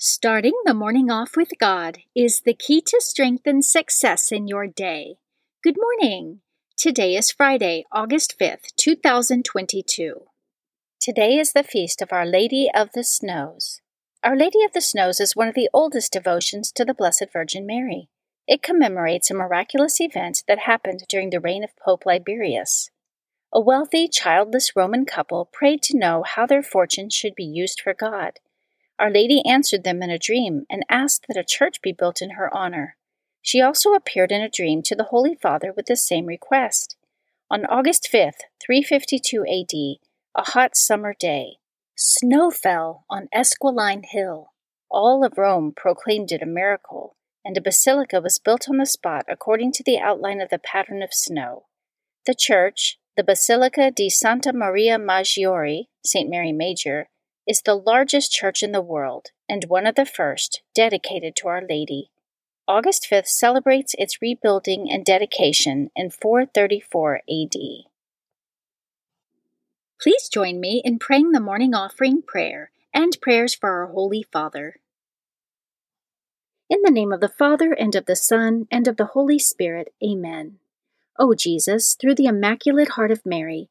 Starting the morning off with God is the key to strength and success in your day. Good morning. Today is Friday, August 5th, 2022. Today is the feast of Our Lady of the Snows. Our Lady of the Snows is one of the oldest devotions to the Blessed Virgin Mary. It commemorates a miraculous event that happened during the reign of Pope Liberius. A wealthy, childless Roman couple prayed to know how their fortune should be used for God. Our Lady answered them in a dream and asked that a church be built in her honor. She also appeared in a dream to the Holy Father with the same request. On August 5th, 352 AD, a hot summer day, snow fell on Esquiline Hill. All of Rome proclaimed it a miracle, and a basilica was built on the spot according to the outline of the pattern of snow. The church, the Basilica di Santa Maria Maggiore, St. Mary Major, is the largest church in the world and one of the first dedicated to Our Lady. August 5th celebrates its rebuilding and dedication in 434 AD. Please join me in praying the morning offering prayer and prayers for our Holy Father. In the name of the Father, and of the Son, and of the Holy Spirit, Amen. O Jesus, through the Immaculate Heart of Mary,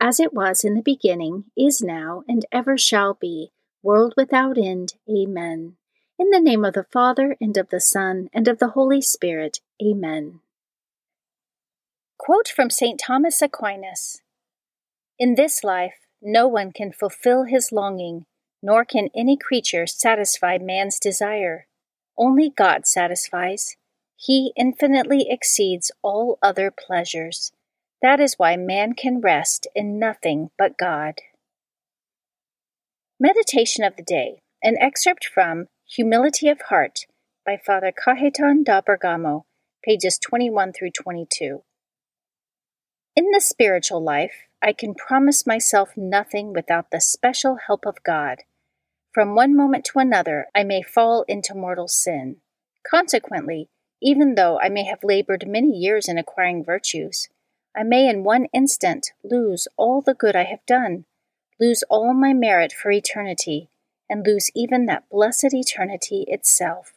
as it was in the beginning, is now, and ever shall be, world without end. Amen. In the name of the Father, and of the Son, and of the Holy Spirit. Amen. Quote from St. Thomas Aquinas In this life, no one can fulfill his longing, nor can any creature satisfy man's desire. Only God satisfies. He infinitely exceeds all other pleasures. That is why man can rest in nothing but God. Meditation of the Day, an excerpt from Humility of Heart by Father Cajetan da Bergamo, pages 21 through 22. In the spiritual life, I can promise myself nothing without the special help of God. From one moment to another, I may fall into mortal sin. Consequently, even though I may have labored many years in acquiring virtues, I may in one instant lose all the good I have done, lose all my merit for eternity, and lose even that blessed eternity itself.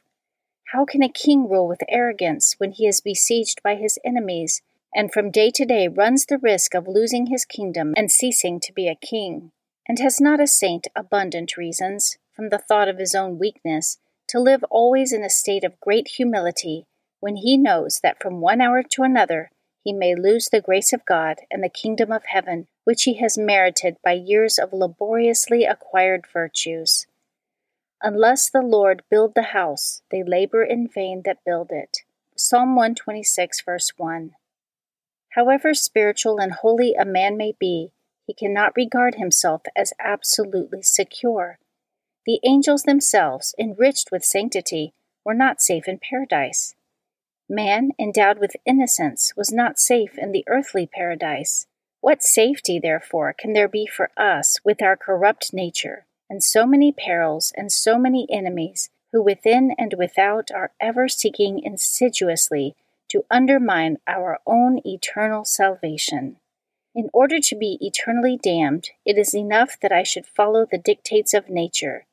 How can a king rule with arrogance when he is besieged by his enemies, and from day to day runs the risk of losing his kingdom and ceasing to be a king? And has not a saint abundant reasons, from the thought of his own weakness, to live always in a state of great humility when he knows that from one hour to another he may lose the grace of God and the kingdom of heaven, which he has merited by years of laboriously acquired virtues. Unless the Lord build the house, they labor in vain that build it. Psalm 126, verse 1. However spiritual and holy a man may be, he cannot regard himself as absolutely secure. The angels themselves, enriched with sanctity, were not safe in paradise. Man, endowed with innocence, was not safe in the earthly paradise. What safety, therefore, can there be for us with our corrupt nature, and so many perils and so many enemies, who within and without are ever seeking insidiously to undermine our own eternal salvation. In order to be eternally damned, it is enough that I should follow the dictates of nature.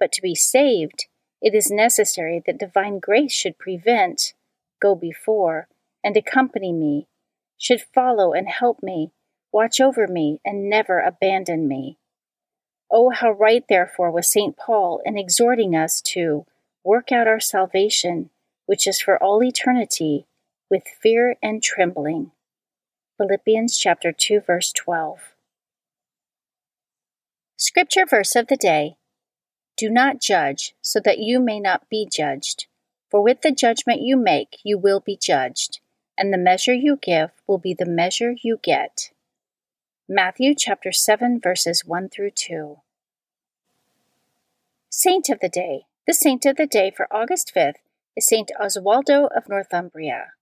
But to be saved, it is necessary that divine grace should prevent, go before, and accompany me, should follow and help me, watch over me, and never abandon me. Oh, how right, therefore, was St. Paul in exhorting us to work out our salvation, which is for all eternity, with fear and trembling. Philippians chapter 2 verse 12. Scripture verse of the day. Do not judge so that you may not be judged. For with the judgment you make you will be judged, and the measure you give will be the measure you get. Matthew chapter 7 verses 1 through 2. Saint of the day. The saint of the day for August 5th is Saint Oswaldo of Northumbria.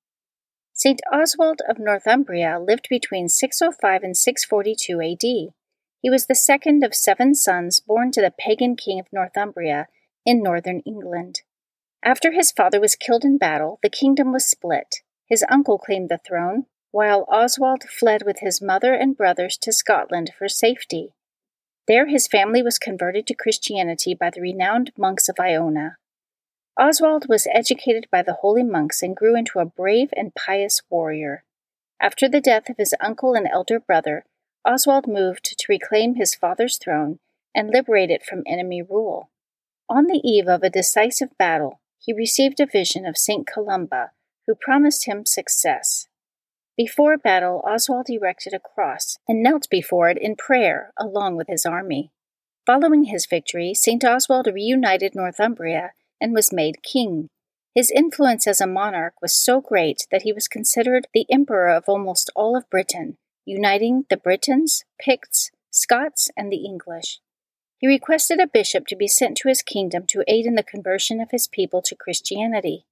Saint Oswald of Northumbria lived between 605 and 642 AD. He was the second of seven sons born to the pagan king of Northumbria in northern England. After his father was killed in battle, the kingdom was split. His uncle claimed the throne, while Oswald fled with his mother and brothers to Scotland for safety. There his family was converted to Christianity by the renowned monks of Iona. Oswald was educated by the holy monks and grew into a brave and pious warrior. After the death of his uncle and elder brother, Oswald moved to reclaim his father's throne and liberate it from enemy rule. On the eve of a decisive battle, he received a vision of St. Columba, who promised him success. Before battle, Oswald erected a cross and knelt before it in prayer along with his army. Following his victory, St. Oswald reunited Northumbria and was made king. His influence as a monarch was so great that he was considered the emperor of almost all of Britain, uniting the Britons, Picts, Scots, and the English. He requested a bishop to be sent to his kingdom to aid in the conversion of his people to Christianity.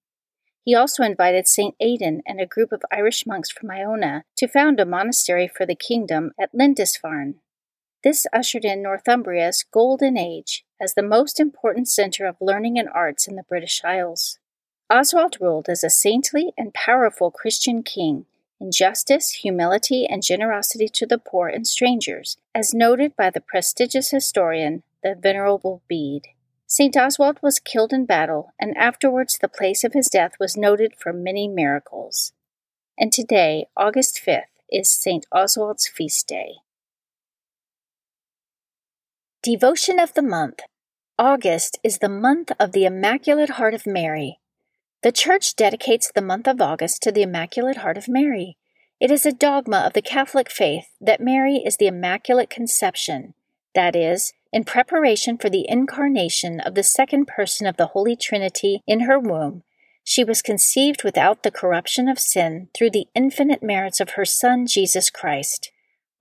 He also invited St. Aidan and a group of Irish monks from Iona to found a monastery for the kingdom at Lindisfarne. This ushered in Northumbria's golden age as the most important center of learning and arts in the British Isles. Oswald ruled as a saintly and powerful Christian king in justice, humility, and generosity to the poor and strangers, as noted by the prestigious historian, the Venerable Bede. St. Oswald was killed in battle, and afterwards the place of his death was noted for many miracles. And today, August 5th, is St. Oswald's feast day. Devotion of the Month August is the month of the Immaculate Heart of Mary. The Church dedicates the month of August to the Immaculate Heart of Mary. It is a dogma of the Catholic faith that Mary is the Immaculate Conception, that is, in preparation for the incarnation of the second person of the Holy Trinity in her womb, she was conceived without the corruption of sin through the infinite merits of her Son, Jesus Christ.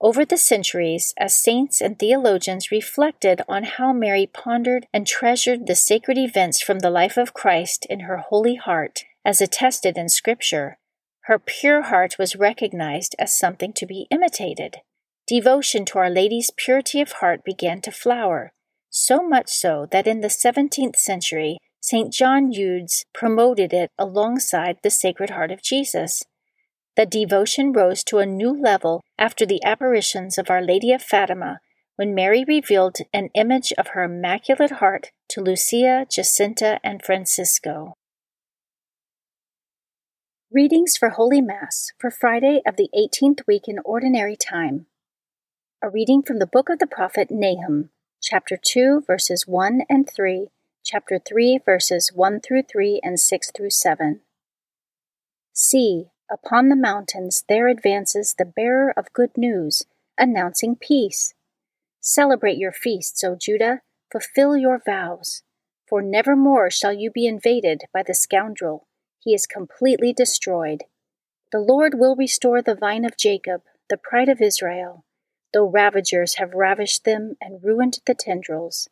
Over the centuries, as saints and theologians reflected on how Mary pondered and treasured the sacred events from the life of Christ in her holy heart, as attested in Scripture, her pure heart was recognized as something to be imitated. Devotion to Our Lady's purity of heart began to flower, so much so that in the 17th century, St. John Eudes promoted it alongside the Sacred Heart of Jesus. The devotion rose to a new level after the apparitions of Our Lady of Fatima, when Mary revealed an image of her Immaculate Heart to Lucia, Jacinta, and Francisco. Readings for Holy Mass for Friday of the 18th week in Ordinary Time. A reading from the book of the prophet Nahum, chapter 2, verses 1 and 3, chapter 3, verses 1 through 3 and 6 through 7. See, Upon the mountains there advances the bearer of good news, announcing peace. Celebrate your feasts, O Judah, fulfill your vows. For never more shall you be invaded by the scoundrel. He is completely destroyed. The Lord will restore the vine of Jacob, the pride of Israel, though ravagers have ravished them and ruined the tendrils.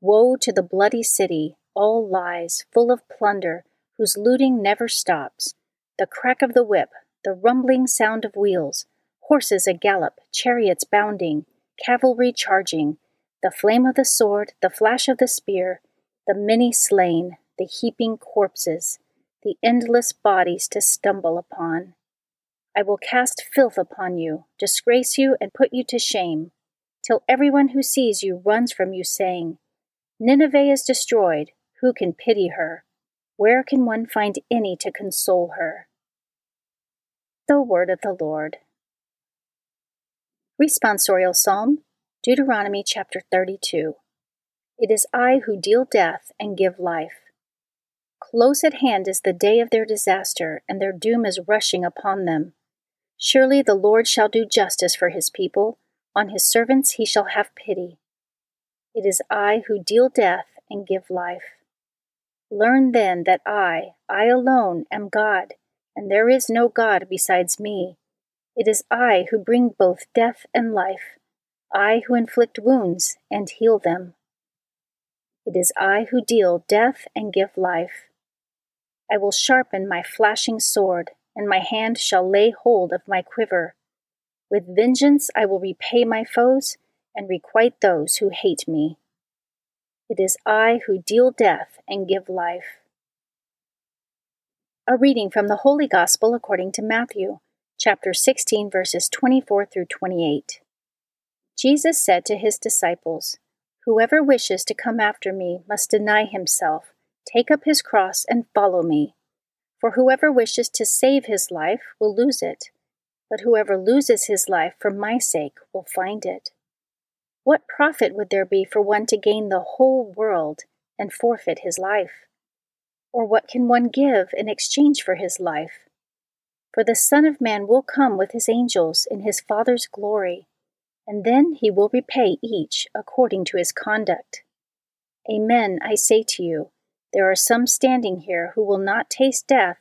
Woe to the bloody city, all lies, full of plunder, whose looting never stops the crack of the whip, the rumbling sound of wheels, horses a gallop, chariots bounding, cavalry charging, the flame of the sword, the flash of the spear, the many slain, the heaping corpses, the endless bodies to stumble upon. I will cast filth upon you, disgrace you, and put you to shame, till everyone who sees you runs from you, saying, Nineveh is destroyed. Who can pity her? Where can one find any to console her? The Word of the Lord. Responsorial Psalm, Deuteronomy chapter 32. It is I who deal death and give life. Close at hand is the day of their disaster, and their doom is rushing upon them. Surely the Lord shall do justice for his people, on his servants he shall have pity. It is I who deal death and give life. Learn then that I, I alone, am God, and there is no God besides me. It is I who bring both death and life, I who inflict wounds and heal them. It is I who deal death and give life. I will sharpen my flashing sword, and my hand shall lay hold of my quiver. With vengeance I will repay my foes and requite those who hate me. It is I who deal death and give life. A reading from the Holy Gospel according to Matthew, chapter 16, verses 24 through 28. Jesus said to his disciples, Whoever wishes to come after me must deny himself Take up his cross and follow me. For whoever wishes to save his life will lose it, but whoever loses his life for my sake will find it. What profit would there be for one to gain the whole world and forfeit his life? Or what can one give in exchange for his life? For the Son of Man will come with his angels in his Father's glory, and then he will repay each according to his conduct. Amen, I say to you there are some standing here who will not taste death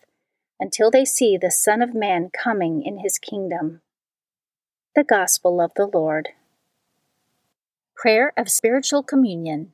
until they see the Son of Man coming in his kingdom. The Gospel of the Lord. Prayer of Spiritual Communion.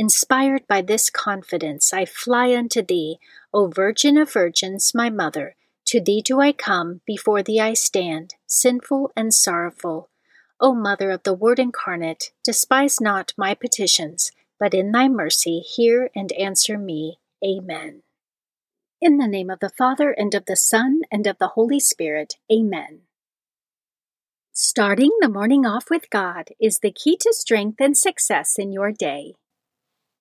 Inspired by this confidence, I fly unto thee, O Virgin of Virgins, my Mother. To thee do I come, before thee I stand, sinful and sorrowful. O Mother of the Word incarnate, despise not my petitions, but in thy mercy hear and answer me. Amen. In the name of the Father, and of the Son, and of the Holy Spirit. Amen. Starting the morning off with God is the key to strength and success in your day.